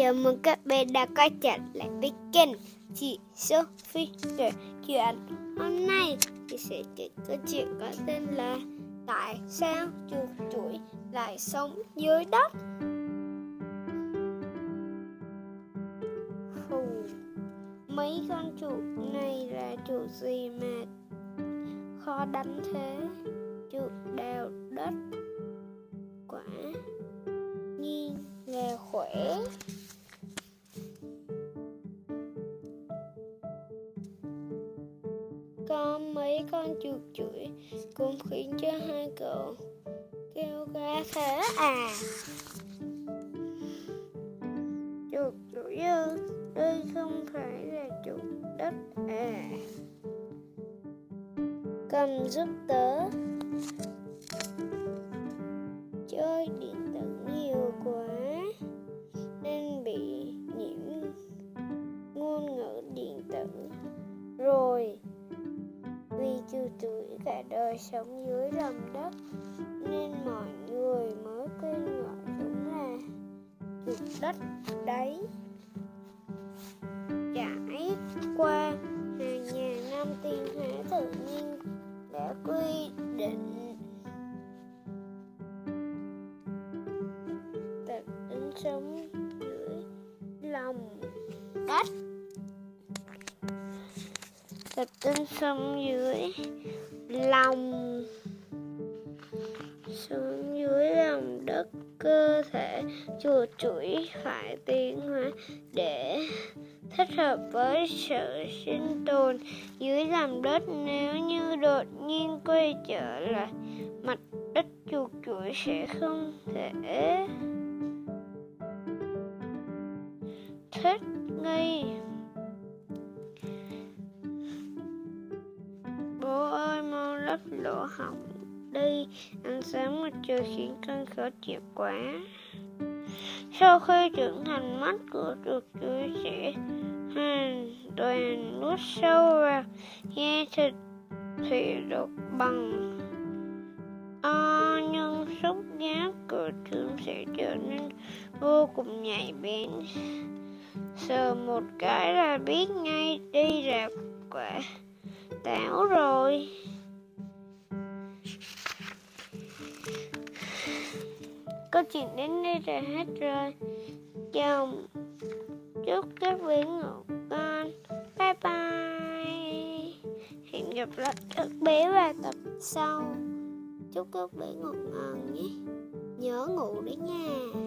Chào mừng các bé đã quay trở lại với kênh chị Sophie. Kể chuyện Hôm nay chị sẽ kể câu chuyện có tên là Tại sao chuột chuỗi lại sống dưới đất? Phù Mấy con chuột này là chuột gì mà khó đánh thế? Chuột đào đất, Quả nhiên là khỏe. Mấy con chuột chuỗi cũng khiến cho hai cậu kêu ca thế à. Chuột chuỗi ơi đây không phải là chuột đất à. Cầm giúp tớ. Chơi điện tử nhiều quá. Đời sống dưới lòng đất, nên mọi người mới kêu gọi chúng là chuột đất đấy. Trải qua hàng ngàn năm tiên hóa tự nhiên đã quy định tập tính sống dưới lòng đất. Tập tính sống dưới lòng xuống dưới lòng đất, cơ thể chuột chuỗi phải tiến hóa để thích hợp với sự sinh tồn dưới lòng đất. Nếu như đột nhiên quay trở lại, mặt đất chuột chuỗi sẽ không thể thích nghi. Lớp lỗ hỏng đi ánh sáng mặt trời khiến con khó chịu quá. Sau khi trưởng thành, mắt của chuột chuỗi sẽ hoàn toàn nuốt sâu vào da thịt thì được bằng. O, nhưng xúc giác của chúng sẽ trở nên vô cùng nhạy bén. Sờ một cái là biết ngay, đi là quả táo rồi. Câu chuyện đến đây là hết rồi. Chào chúc các bé ngủ ngon. Bye bye. Hẹn gặp lại các bé vào tập sau. Chúc các bé ngủ ngon nhé. Nhớ ngủ đấy nha.